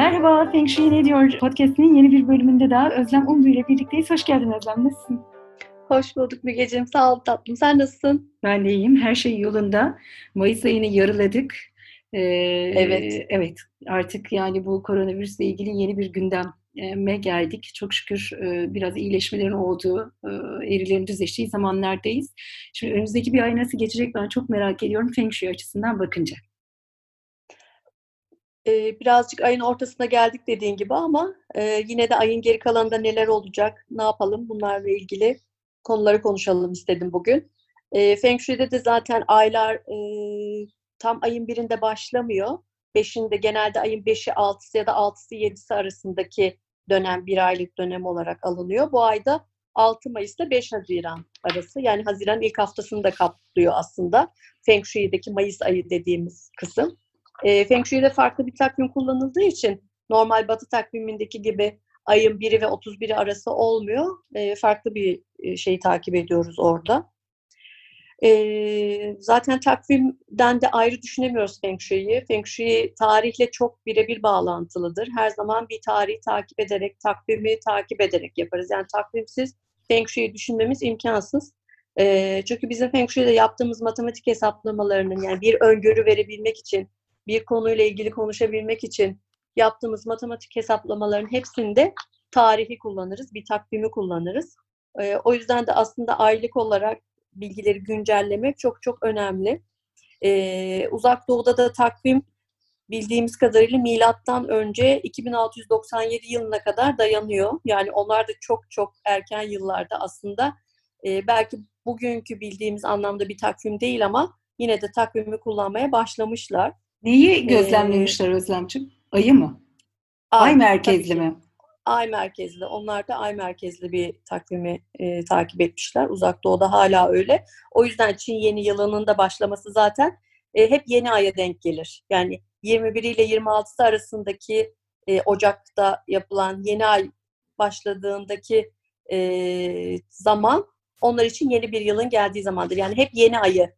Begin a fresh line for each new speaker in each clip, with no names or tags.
Merhaba, Feng Shui Ne Diyor podcastinin yeni bir bölümünde daha Özlem Undu ile birlikteyiz. Hoş geldin Özlem, nasılsın?
Hoş bulduk Mügeciğim, sağ ol tatlım. Sen nasılsın?
Ben de iyiyim, her şey yolunda. Mayıs ayını yarıladık.
Ee, evet.
Evet, artık yani bu koronavirüsle ilgili yeni bir gündeme geldik. Çok şükür e, biraz iyileşmelerin olduğu, e, eğrilerin düzleştiği zamanlardayız. Şimdi önümüzdeki bir ay nasıl geçecek ben çok merak ediyorum Feng Shui açısından bakınca
e, birazcık ayın ortasına geldik dediğin gibi ama e, yine de ayın geri kalanında neler olacak, ne yapalım bunlarla ilgili konuları konuşalım istedim bugün. E, Feng Shui'de de zaten aylar e, tam ayın birinde başlamıyor. Beşinde genelde ayın beşi, altısı ya da altısı, yedisi arasındaki dönem bir aylık dönem olarak alınıyor. Bu ayda 6 Mayıs ile 5 Haziran arası. Yani Haziran ilk haftasını da kaplıyor aslında. Feng Shui'deki Mayıs ayı dediğimiz kısım. E, Feng Shui'de farklı bir takvim kullanıldığı için normal Batı takvimindeki gibi ayın 1'i ve 31'i arası olmuyor. E, farklı bir şey takip ediyoruz orada. E, zaten takvimden de ayrı düşünemiyoruz Feng Shui'yi. Feng Shui tarihle çok birebir bağlantılıdır. Her zaman bir tarihi takip ederek, takvimi takip ederek yaparız. Yani takvimsiz Feng Shui'yi düşünmemiz imkansız. E, çünkü bizim Feng Shui'de yaptığımız matematik hesaplamalarının yani bir öngörü verebilmek için bir konuyla ilgili konuşabilmek için yaptığımız matematik hesaplamaların hepsinde tarihi kullanırız, bir takvimi kullanırız. E, o yüzden de aslında aylık olarak bilgileri güncellemek çok çok önemli. E, Uzak Doğu'da da takvim bildiğimiz kadarıyla milattan önce 2697 yılına kadar dayanıyor. Yani onlar da çok çok erken yıllarda aslında e, belki bugünkü bildiğimiz anlamda bir takvim değil ama yine de takvimi kullanmaya başlamışlar.
Neyi gözlemlemişler ee, Özlemciğim? Ayı mı? Ay, ay merkezli mi?
Ay merkezli. Onlar da ay merkezli bir takvimi e, takip etmişler. Uzak Doğu'da hala öyle. O yüzden Çin yeni yılının da başlaması zaten e, hep yeni aya denk gelir. Yani 21 ile 26 arasındaki e, Ocak'ta yapılan yeni ay başladığındaki e, zaman onlar için yeni bir yılın geldiği zamandır. Yani hep yeni ayı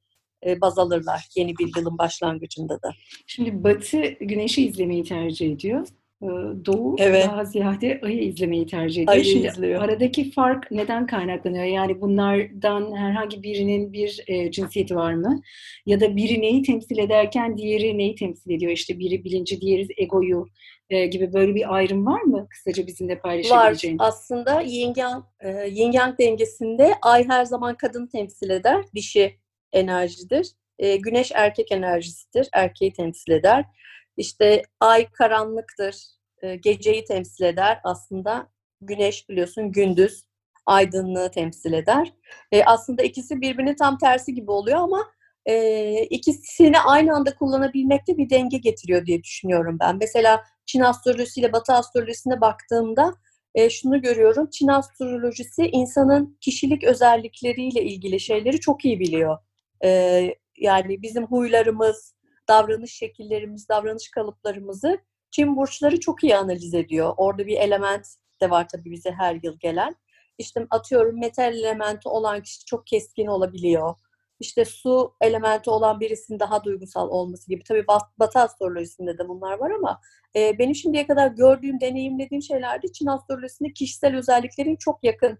baz alırlar yeni bir yılın başlangıcında da.
Şimdi Batı güneşi izlemeyi tercih ediyor. E, Doğu evet. daha ziyade ayı izlemeyi tercih ediyor.
Ayı Şimdi izliyor.
aradaki fark neden kaynaklanıyor? Yani bunlardan herhangi birinin bir e, cinsiyeti var mı? Ya da biri neyi temsil ederken diğeri neyi temsil ediyor? İşte biri bilinci, diğeri egoyu e, gibi böyle bir ayrım var mı? Kısaca bizimle paylaşabileceğin.
Var. Aslında yin yang, e, yin yang dengesinde ay her zaman kadın temsil eder, dişi enerjidir. E, güneş erkek enerjisidir, erkeği temsil eder. İşte ay karanlıktır, e, geceyi temsil eder. Aslında güneş biliyorsun gündüz aydınlığı temsil eder. E, aslında ikisi birbirinin tam tersi gibi oluyor ama e, ikisini aynı anda kullanabilmekte bir denge getiriyor diye düşünüyorum ben. Mesela Çin astrolojisiyle Batı astrolojisine baktığımda e, şunu görüyorum. Çin astrolojisi insanın kişilik özellikleriyle ilgili şeyleri çok iyi biliyor. Yani bizim huylarımız, davranış şekillerimiz, davranış kalıplarımızı Çin burçları çok iyi analiz ediyor. Orada bir element de var tabii bize her yıl gelen. İşte atıyorum metal elementi olan kişi çok keskin olabiliyor. İşte su elementi olan birisinin daha duygusal olması gibi. Tabii Batı astrolojisinde de bunlar var ama e, benim şimdiye kadar gördüğüm, deneyimlediğim şeylerde Çin astrolojisinde kişisel özelliklerin çok yakın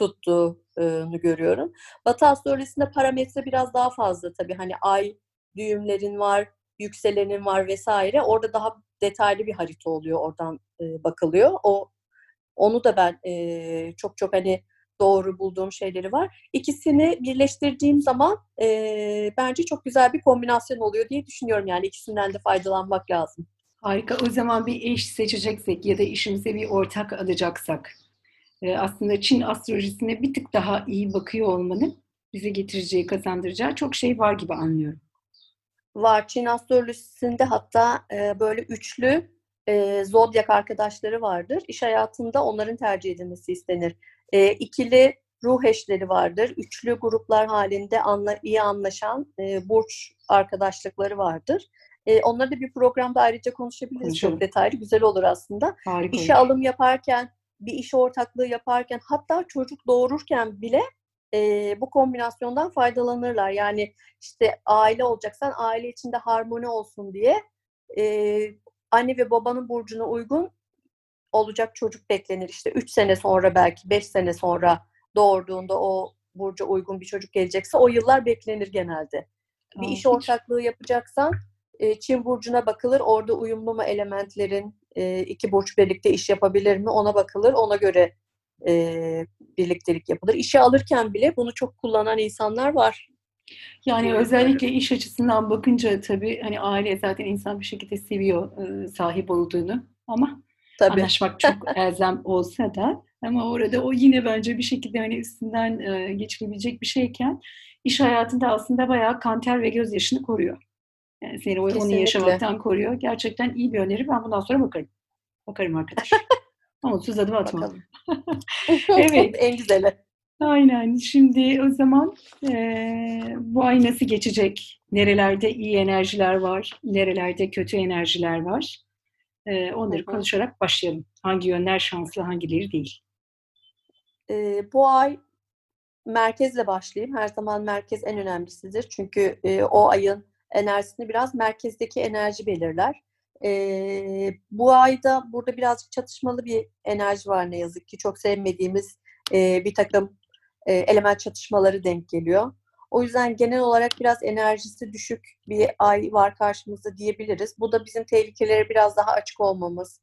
tuttuğunu görüyorum. Batı astrolojisinde parametre biraz daha fazla tabii. Hani ay düğümlerin var, yükselenin var vesaire. Orada daha detaylı bir harita oluyor. Oradan e, bakılıyor. O onu da ben e, çok çok hani doğru bulduğum şeyleri var. İkisini birleştirdiğim zaman e, bence çok güzel bir kombinasyon oluyor diye düşünüyorum. Yani ikisinden de faydalanmak lazım.
Harika. O zaman bir eş seçeceksek ya da işimize bir ortak alacaksak e, aslında Çin astrolojisine bir tık daha iyi bakıyor olmanın bize getireceği, kazandıracağı çok şey var gibi anlıyorum.
Var. Çin astrolojisinde hatta e, böyle üçlü e, zodyak arkadaşları vardır. İş hayatında onların tercih edilmesi istenir. E, ikili ruh eşleri vardır. Üçlü gruplar halinde anla, iyi anlaşan e, burç arkadaşlıkları vardır. E, onları da bir programda ayrıca konuşabiliriz. Konuşalım. Çok detaylı. Güzel olur aslında. Harika İşe olur. alım yaparken bir iş ortaklığı yaparken hatta çocuk doğururken bile e, bu kombinasyondan faydalanırlar. Yani işte aile olacaksan aile içinde harmoni olsun diye e, anne ve babanın burcuna uygun olacak çocuk beklenir. İşte 3 sene sonra belki 5 sene sonra doğurduğunda o burca uygun bir çocuk gelecekse o yıllar beklenir genelde. Bir iş ortaklığı yapacaksan Çin burcuna bakılır. Orada uyumlu mu elementlerin e, iki burç birlikte iş yapabilir mi ona bakılır. Ona göre e, birliktelik yapılır. İşe alırken bile bunu çok kullanan insanlar var.
Yani özellikle iş açısından bakınca tabii hani aile zaten insan bir şekilde seviyor e, sahip olduğunu ama tabii. anlaşmak çok elzem olsa da ama orada o yine bence bir şekilde hani üstünden e, geçilebilecek bir şeyken iş hayatında aslında bayağı kanter ve gözyaşını koruyor. Yani seni onu yaşamaktan koruyor. Gerçekten iyi bir öneri. Ben bundan sonra bakarım. Bakarım arkadaş. Umutsuz adım atma.
evet. en güzeli.
Aynen. Şimdi o zaman e, bu ay nasıl geçecek? Nerelerde iyi enerjiler var? Nerelerde kötü enerjiler var? E, onları konuşarak başlayalım. Hangi yönler şanslı, hangileri değil?
E, bu ay merkezle başlayayım. Her zaman merkez en önemlisidir. Çünkü e, o ayın enerjisini biraz merkezdeki enerji belirler. E, bu ayda burada birazcık çatışmalı bir enerji var ne yazık ki. Çok sevmediğimiz e, bir takım e, element çatışmaları denk geliyor. O yüzden genel olarak biraz enerjisi düşük bir ay var karşımızda diyebiliriz. Bu da bizim tehlikelere biraz daha açık olmamız,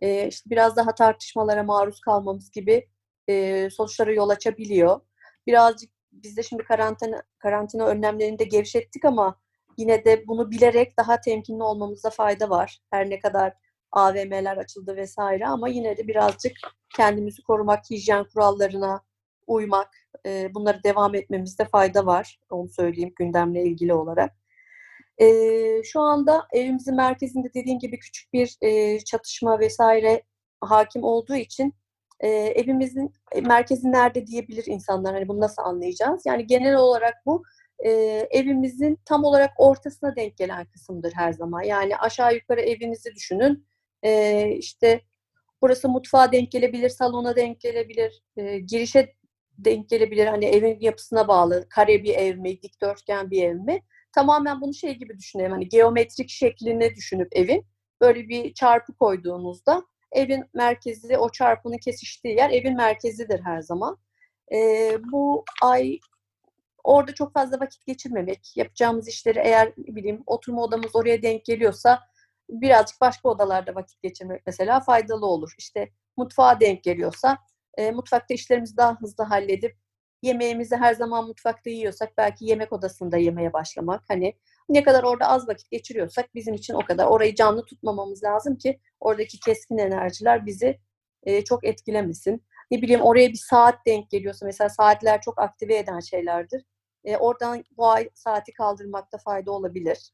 e, işte biraz daha tartışmalara maruz kalmamız gibi e, sonuçlara yol açabiliyor. Birazcık biz de şimdi karantina, karantina önlemlerini de gevşettik ama yine de bunu bilerek daha temkinli olmamızda fayda var. Her ne kadar AVM'ler açıldı vesaire ama yine de birazcık kendimizi korumak, hijyen kurallarına uymak, e, bunları devam etmemizde fayda var. Onu söyleyeyim gündemle ilgili olarak. E, şu anda evimizin merkezinde dediğim gibi küçük bir e, çatışma vesaire hakim olduğu için e, evimizin merkezi nerede diyebilir insanlar. Hani bunu nasıl anlayacağız? Yani genel olarak bu e, evimizin tam olarak ortasına denk gelen kısımdır her zaman. Yani aşağı yukarı evinizi düşünün. E, işte burası mutfağa denk gelebilir, salona denk gelebilir, e, girişe denk gelebilir. Hani evin yapısına bağlı. Kare bir ev mi, dikdörtgen bir ev mi? Tamamen bunu şey gibi düşünelim. Hani geometrik şeklini düşünüp evin böyle bir çarpı koyduğunuzda evin merkezi, o çarpının kesiştiği yer evin merkezidir her zaman. E, bu ay orada çok fazla vakit geçirmemek, yapacağımız işleri eğer bileyim oturma odamız oraya denk geliyorsa birazcık başka odalarda vakit geçirmek mesela faydalı olur. İşte mutfağa denk geliyorsa e, mutfakta işlerimizi daha hızlı halledip yemeğimizi her zaman mutfakta yiyorsak belki yemek odasında yemeye başlamak. Hani ne kadar orada az vakit geçiriyorsak bizim için o kadar. Orayı canlı tutmamamız lazım ki oradaki keskin enerjiler bizi e, çok etkilemesin. Ne bileyim oraya bir saat denk geliyorsa mesela saatler çok aktive eden şeylerdir. E, oradan bu ay saati kaldırmakta fayda olabilir.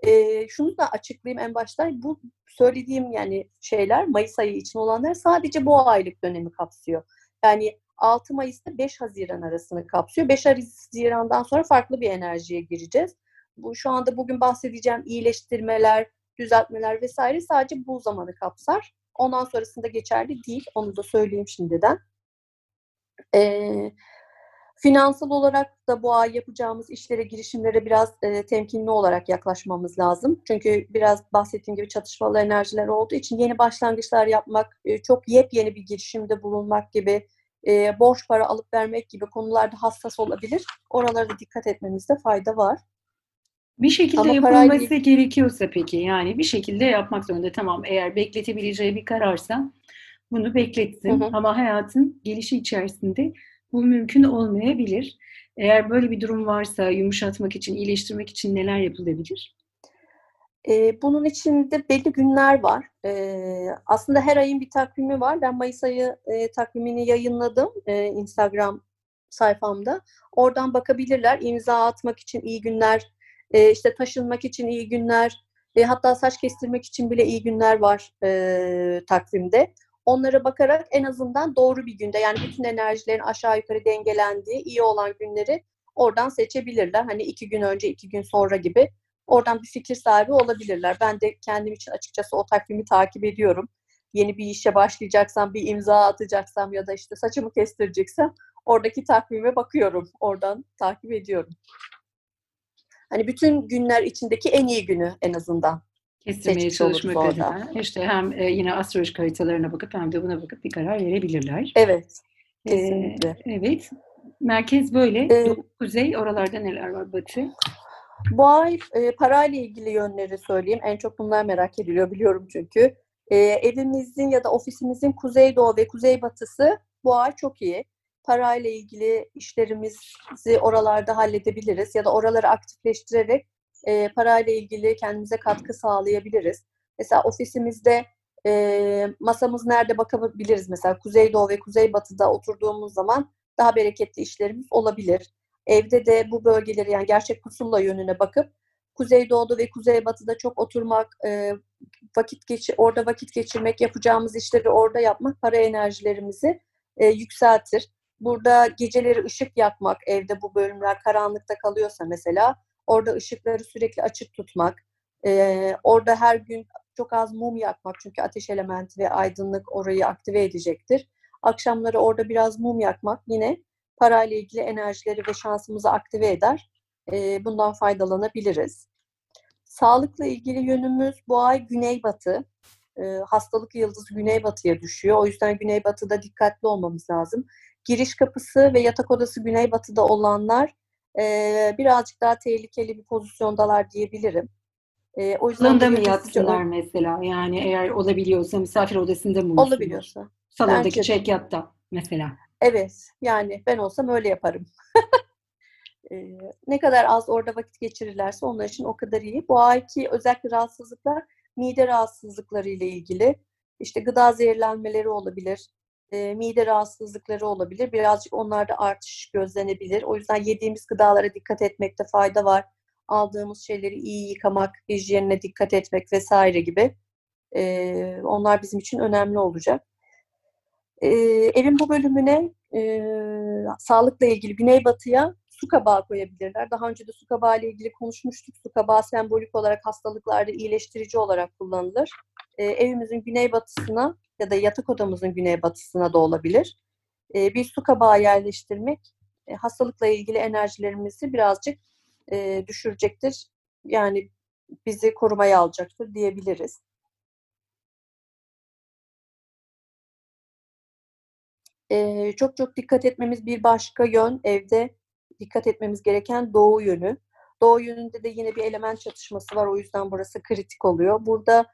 E, şunu da açıklayayım en başta. Bu söylediğim yani şeyler Mayıs ayı için olanlar sadece bu aylık dönemi kapsıyor. Yani 6 Mayıs'ta 5 Haziran arasını kapsıyor. 5 Haziran'dan sonra farklı bir enerjiye gireceğiz. Bu şu anda bugün bahsedeceğim iyileştirmeler, düzeltmeler vesaire sadece bu zamanı kapsar. Ondan sonrasında geçerli değil. Onu da söyleyeyim şimdiden. Ee, Finansal olarak da bu ay yapacağımız işlere, girişimlere biraz e, temkinli olarak yaklaşmamız lazım. Çünkü biraz bahsettiğim gibi çatışmalı enerjiler olduğu için yeni başlangıçlar yapmak, e, çok yepyeni bir girişimde bulunmak gibi, e, borç para alıp vermek gibi konularda hassas olabilir. Oralara da dikkat etmemizde fayda var.
Bir şekilde Ama yapılması parayla... gerekiyorsa peki yani bir şekilde yapmak zorunda. Tamam eğer bekletebileceği bir kararsa bunu bekletsin. Hı hı. Ama hayatın gelişi içerisinde bu mümkün olmayabilir. Eğer böyle bir durum varsa yumuşatmak için, iyileştirmek için neler yapılabilir?
Ee, bunun için de belli günler var. Ee, aslında her ayın bir takvimi var. Ben Mayıs ayı e, takvimini yayınladım e, Instagram sayfamda. Oradan bakabilirler. İmza atmak için iyi günler, e, işte taşınmak için iyi günler, e, hatta saç kestirmek için bile iyi günler var e, takvimde onlara bakarak en azından doğru bir günde yani bütün enerjilerin aşağı yukarı dengelendiği iyi olan günleri oradan seçebilirler. Hani iki gün önce, iki gün sonra gibi oradan bir fikir sahibi olabilirler. Ben de kendim için açıkçası o takvimi takip ediyorum. Yeni bir işe başlayacaksam, bir imza atacaksam ya da işte saçımı kestireceksem oradaki takvime bakıyorum. Oradan takip ediyorum. Hani bütün günler içindeki en iyi günü en azından. Oluruz
çalışmak adına. İşte hem e, yine astrolojik haritalarına bakıp hem de buna bakıp bir karar verebilirler.
Evet,
Ee,
kesinlikle.
evet. Merkez böyle.
Ee,
kuzey. Oralarda neler var? Batı.
Bu ay e, parayla ilgili yönleri söyleyeyim. En çok bunlar merak ediliyor biliyorum çünkü. E, evimizin ya da ofisimizin kuzeydoğu ve kuzeybatısı bu ay çok iyi. Parayla ilgili işlerimizi oralarda halledebiliriz ya da oraları aktifleştirerek e, parayla ilgili kendimize katkı sağlayabiliriz. Mesela ofisimizde e, masamız nerede bakabiliriz? Mesela kuzeydoğu ve kuzeybatıda oturduğumuz zaman daha bereketli işlerimiz olabilir. Evde de bu bölgeleri yani gerçek pusulla yönüne bakıp kuzeydoğuda ve kuzeybatıda çok oturmak, e, vakit geçir, orada vakit geçirmek, yapacağımız işleri orada yapmak para enerjilerimizi e, yükseltir. Burada geceleri ışık yakmak, evde bu bölümler karanlıkta kalıyorsa mesela orada ışıkları sürekli açık tutmak, e, orada her gün çok az mum yakmak çünkü ateş elementi ve aydınlık orayı aktive edecektir. Akşamları orada biraz mum yakmak yine parayla ilgili enerjileri ve şansımızı aktive eder. E, bundan faydalanabiliriz. Sağlıkla ilgili yönümüz bu ay güneybatı. E, hastalık yıldızı güneybatıya düşüyor. O yüzden güneybatıda dikkatli olmamız lazım. Giriş kapısı ve yatak odası güneybatıda olanlar e, birazcık daha tehlikeli bir pozisyondalar diyebilirim. E, o yüzden
Salonda mı yatsınlar mesela? Yani eğer olabiliyorsa misafir odasında mı?
Olabiliyorsa.
Salondaki çekyatta mesela.
Evet, yani ben olsam öyle yaparım. Ee, ne kadar az orada vakit geçirirlerse onlar için o kadar iyi. Bu ayki özellikle rahatsızlıklar mide rahatsızlıkları ile ilgili. İşte gıda zehirlenmeleri olabilir, e, mide rahatsızlıkları olabilir. Birazcık onlarda artış gözlenebilir. O yüzden yediğimiz gıdalara dikkat etmekte fayda var. Aldığımız şeyleri iyi yıkamak, hijyenine dikkat etmek vesaire gibi. Ee, onlar bizim için önemli olacak. Ee, evin bu bölümüne e, sağlıkla ilgili güneybatıya su kabağı koyabilirler. Daha önce de su kabağı ile ilgili konuşmuştuk. Su kabağı sembolik olarak hastalıklarda iyileştirici olarak kullanılır. Ee, evimizin güneybatısına ya da yatak odamızın güneybatısına da olabilir. Ee, bir su kabağı yerleştirmek e, hastalıkla ilgili enerjilerimizi birazcık e, düşürecektir. Yani bizi korumaya alacaktır diyebiliriz. Ee, çok çok dikkat etmemiz bir başka yön evde dikkat etmemiz gereken doğu yönü. Doğu yönünde de yine bir element çatışması var. O yüzden burası kritik oluyor. Burada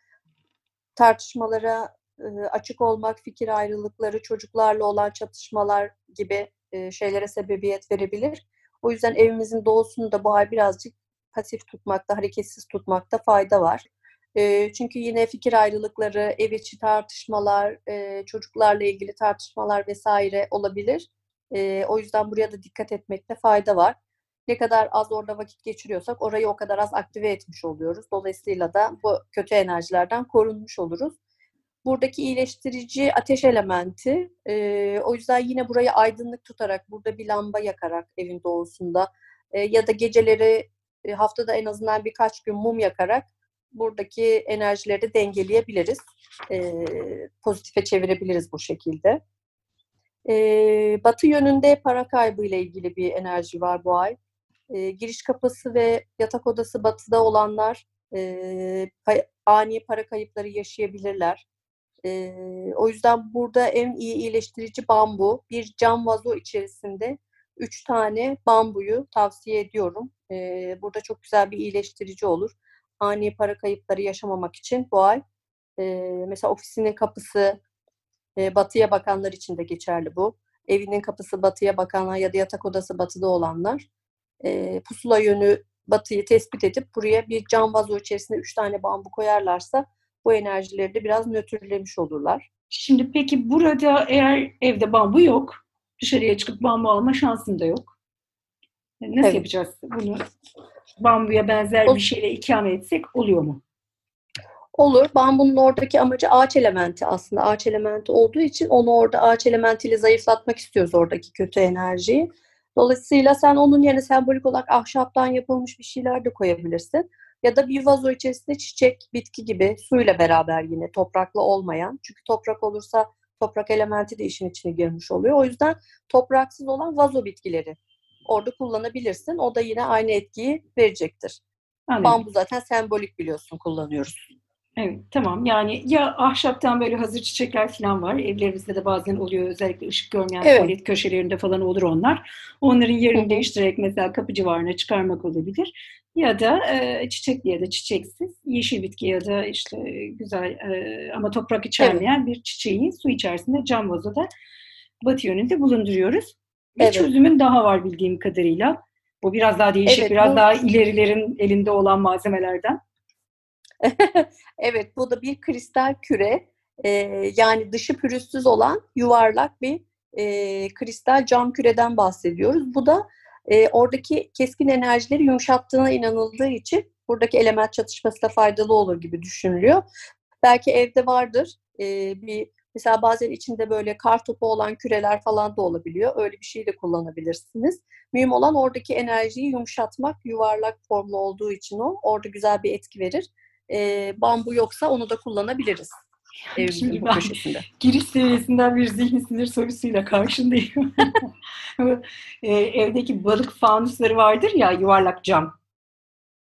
tartışmalara e, açık olmak, fikir ayrılıkları, çocuklarla olan çatışmalar gibi şeylere sebebiyet verebilir. O yüzden evimizin doğusunu da bu ay birazcık pasif tutmakta, hareketsiz tutmakta fayda var. Çünkü yine fikir ayrılıkları, ev içi tartışmalar, çocuklarla ilgili tartışmalar vesaire olabilir. O yüzden buraya da dikkat etmekte fayda var. Ne kadar az orada vakit geçiriyorsak orayı o kadar az aktive etmiş oluyoruz. Dolayısıyla da bu kötü enerjilerden korunmuş oluruz. Buradaki iyileştirici ateş elementi. e, o yüzden yine burayı aydınlık tutarak, burada bir lamba yakarak evin doğusunda e, ya da geceleri e, haftada en azından birkaç gün mum yakarak buradaki enerjileri de dengeleyebiliriz. E, pozitife çevirebiliriz bu şekilde. E, batı yönünde para kaybı ile ilgili bir enerji var bu ay. E, giriş kapısı ve yatak odası batıda olanlar e, ani para kayıpları yaşayabilirler. E, o yüzden burada en iyi iyileştirici bambu. Bir cam vazo içerisinde üç tane bambuyu tavsiye ediyorum. E, burada çok güzel bir iyileştirici olur. Ani para kayıpları yaşamamak için bu ay. E, mesela ofisinin kapısı e, batıya bakanlar için de geçerli bu. Evinin kapısı batıya bakanlar ya da yatak odası batıda olanlar e, pusula yönü batıyı tespit edip buraya bir cam vazo içerisinde üç tane bambu koyarlarsa bu enerjileri de biraz nötrlemiş olurlar.
Şimdi peki burada eğer evde bambu yok, dışarıya çıkıp bambu alma şansın da yok. Nasıl
Evet.
yapacağız bunu? Bambuya benzer bir şeyle ikame etsek oluyor mu?
Olur. Bambunun oradaki amacı ağaç elementi aslında. Ağaç elementi olduğu için onu orada ağaç elementiyle zayıflatmak istiyoruz oradaki kötü enerjiyi. Dolayısıyla sen onun yerine sembolik olarak ahşaptan yapılmış bir şeyler de koyabilirsin. Ya da bir vazo içerisinde çiçek, bitki gibi suyla beraber yine topraklı olmayan. Çünkü toprak olursa toprak elementi de işin içine girmiş oluyor. O yüzden topraksız olan vazo bitkileri orada kullanabilirsin. O da yine aynı etkiyi verecektir.
Anladım.
Bambu zaten sembolik biliyorsun kullanıyoruz.
Evet, tamam. Yani ya ahşaptan böyle hazır çiçekler falan var. Evlerimizde de bazen oluyor. Özellikle ışık görmeyen
Evet.
tuvalet köşelerinde falan olur onlar. Onların yerini
Hı
değiştirerek mesela kapı civarına çıkarmak olabilir. Ya da e, çiçekli ya da çiçeksiz yeşil bitki ya da işte güzel e, ama toprak içermeyen bir çiçeği su içerisinde cam vazoda batı yönünde bulunduruyoruz. Bir
Evet.
çözümün daha var bildiğim kadarıyla. Bu biraz daha değişik,
Evet,
biraz
bu-
daha ilerilerin elinde olan malzemelerden.
Evet, bu da bir kristal küre. Ee, yani dışı pürüzsüz olan yuvarlak bir e, kristal cam küreden bahsediyoruz. Bu da e, oradaki keskin enerjileri yumuşattığına inanıldığı için buradaki element çatışması da faydalı olur gibi düşünülüyor. Belki evde vardır. e, bir mesela bazen içinde böyle kar topu olan küreler falan da olabiliyor. Öyle bir şey de kullanabilirsiniz. Mühim olan oradaki enerjiyi yumuşatmak, yuvarlak formlu olduğu için o orada güzel bir etki verir. E, bambu yoksa onu da kullanabiliriz bu
ben-
köşesinde.
giriş seviyesinden bir zihni sinir sorusuyla karşındayım. E, evdeki balık fanusları vardır ya yuvarlak cam.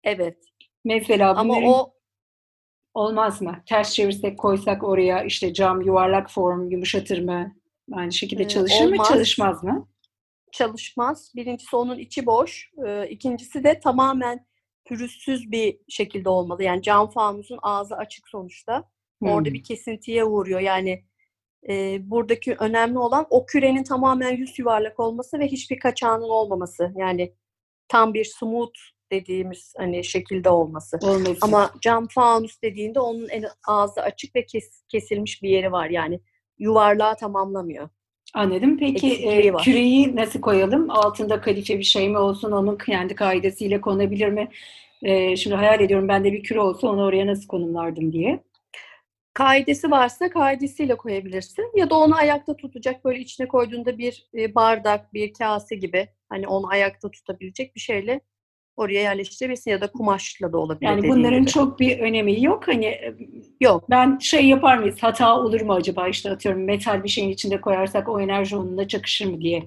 Evet.
Mesela
Ama
bunların
o
olmaz mı? Ters çevirsek koysak oraya işte cam yuvarlak form yumuşatır mı? Aynı şekilde
Ee,
çalışır mı
olmaz.
çalışmaz mı?
çalışmaz. Birincisi onun içi boş. Ee, İkincisi de tamamen pürüzsüz bir şekilde olmalı. Yani cam fanusun ağzı açık sonuçta. Orada
Hmm.
bir kesintiye uğruyor. Yani e, buradaki önemli olan o kürenin tamamen yüz yuvarlak olması ve hiçbir kaçağının olmaması. Yani tam bir smooth dediğimiz hani şekilde olması.
Olmasın.
Ama cam fanus dediğinde onun en ağzı açık ve kes- kesilmiş bir yeri var. Yani yuvarlağı tamamlamıyor.
Anladım. Peki
eksikliği
e,
var.
küreyi nasıl koyalım? Altında kadife bir şey mi olsun? Onun kendi kaidesiyle konabilir mi? E, şimdi hayal ediyorum ben de bir küre olsa onu oraya nasıl konumlardım diye.
Kaidesi varsa kaidesiyle koyabilirsin. Ya da onu ayakta tutacak böyle içine koyduğunda bir e, bardak, bir kase gibi hani onu ayakta tutabilecek bir şeyle oraya yerleştirebilirsin. Ya da kumaşla da olabilir
Yani bunların
gibi.
çok bir önemi yok. Hani e,
Yok.
ben şey yapar mıyız? Hata olur mu acaba? İşte atıyorum metal bir şeyin içinde koyarsak o enerji onunla çakışır mı diye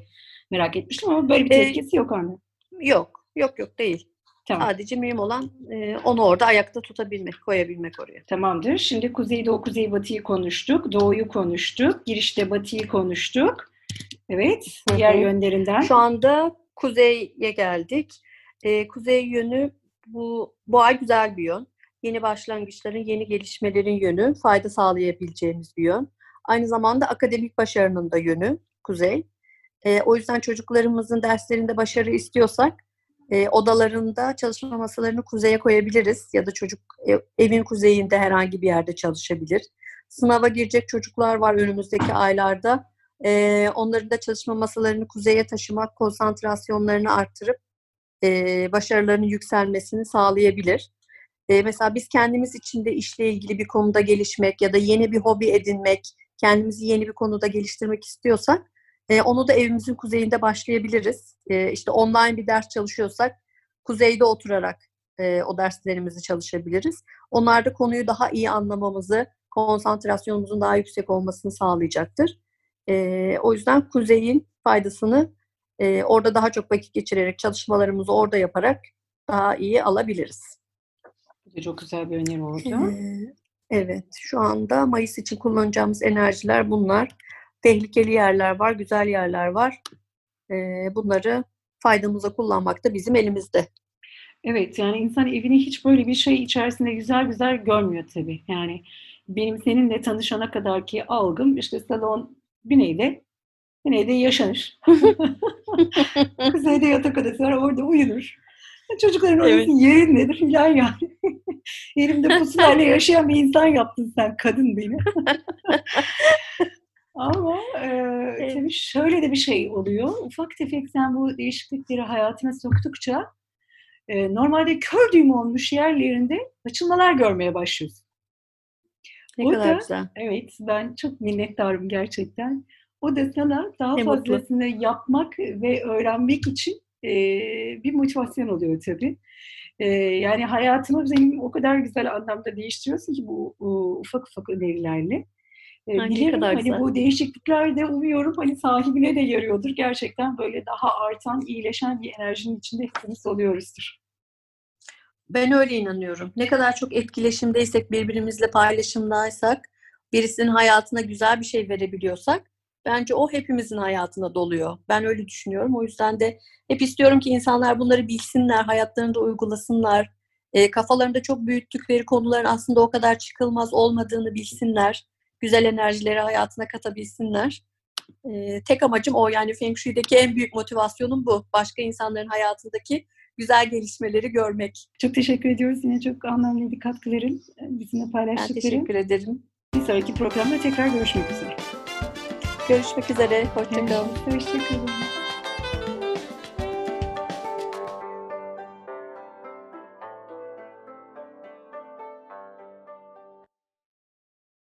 merak etmiştim ama böyle bir
Ee,
tehlikesi yok anne.
Yok. Yok yok değil.
Tamam.
Sadece mühim olan e, onu orada ayakta tutabilmek, koyabilmek oraya.
Tamamdır. Şimdi kuzeydoğu, kuzeybatıyı konuştuk. Doğuyu konuştuk. Girişte batıyı konuştuk. Evet.
Hı
Diğer yönlerinden.
Şu anda kuzeye geldik. Ee, kuzey yönü bu, bu ay güzel bir yön. Yeni başlangıçların, yeni gelişmelerin yönü, fayda sağlayabileceğimiz bir yön. Aynı zamanda akademik başarının da yönü kuzey. Ee, o yüzden çocuklarımızın derslerinde başarı istiyorsak e, odalarında çalışma masalarını kuzeye koyabiliriz ya da çocuk e, evin kuzeyinde herhangi bir yerde çalışabilir. Sınava girecek çocuklar var önümüzdeki aylarda. Ee, onların da çalışma masalarını kuzeye taşımak, konsantrasyonlarını arttırıp e, başarılarının yükselmesini sağlayabilir. E, mesela biz kendimiz için de işle ilgili bir konuda gelişmek ya da yeni bir hobi edinmek, kendimizi yeni bir konuda geliştirmek istiyorsak e, onu da evimizin kuzeyinde başlayabiliriz. E, işte online bir ders çalışıyorsak kuzeyde oturarak e, o derslerimizi çalışabiliriz. Onlar da konuyu daha iyi anlamamızı, konsantrasyonumuzun daha yüksek olmasını sağlayacaktır. E, o yüzden kuzeyin faydasını e, orada daha çok vakit geçirerek çalışmalarımızı orada yaparak daha iyi alabiliriz.
Çok güzel bir öneri oldu.
Ee, Evet, şu anda Mayıs için kullanacağımız enerjiler bunlar. Tehlikeli yerler var, güzel yerler var. Ee, Bunları faydamıza kullanmak da bizim elimizde.
Evet yani insan evini hiç böyle bir şey içerisinde güzel güzel görmüyor tabii. Yani benim seninle tanışana kadarki algım işte salon güneyde, güneyde yaşanır. Kuzeyde yatak odası var orada uyunur. Çocukların
Evet.
yerin nedir filan yani. Yerimde pusulayla yaşayan bir insan yaptın sen kadın beni. Ama e,
Evet.
tabii şöyle de bir şey oluyor. Ufak tefek sen bu değişiklikleri hayatına soktukça e, normalde kör düğüm olmuş yerlerinde açılmalar görmeye başlıyorsun.
Ne
O
kadar
da-
güzel.
Evet, ben çok minnettarım gerçekten. O da sana daha
Ne mutlu.
fazlasını yapmak ve öğrenmek için e, bir motivasyon oluyor tabii. E, yani hayatımı benim o kadar güzel anlamda değiştiriyorsun ki bu, bu ufak ufak önerilerle. E,
Ay, ne
dilerim
kadar
hani
güzel.
bu değişiklikler de umuyorum hani sahibine de yarıyordur. Gerçekten böyle daha artan, iyileşen bir enerjinin içinde hepimiz oluyoruzdur.
Ben öyle inanıyorum. Ne kadar çok etkileşimdeysek, birbirimizle paylaşımdaysak, birisinin hayatına güzel bir şey verebiliyorsak, bence o hepimizin hayatına doluyor. Ben öyle düşünüyorum. O yüzden de hep istiyorum ki insanlar bunları bilsinler, hayatlarında uygulasınlar. E, kafalarında çok büyüttükleri konuların aslında o kadar çıkılmaz olmadığını bilsinler. Güzel enerjileri hayatına katabilsinler. E, tek amacım o. Yani Feng Shui'deki en büyük motivasyonum bu. Başka insanların hayatındaki güzel gelişmeleri görmek.
Çok teşekkür ediyoruz. Yine çok anlamlıydı katkıların bizimle
Ben
paylaştıkları.
teşekkür ederim.
Bir sonraki programda tekrar görüşmek üzere.
Görüşmek üzere. Hoşçakalın.
Hoşçakalın.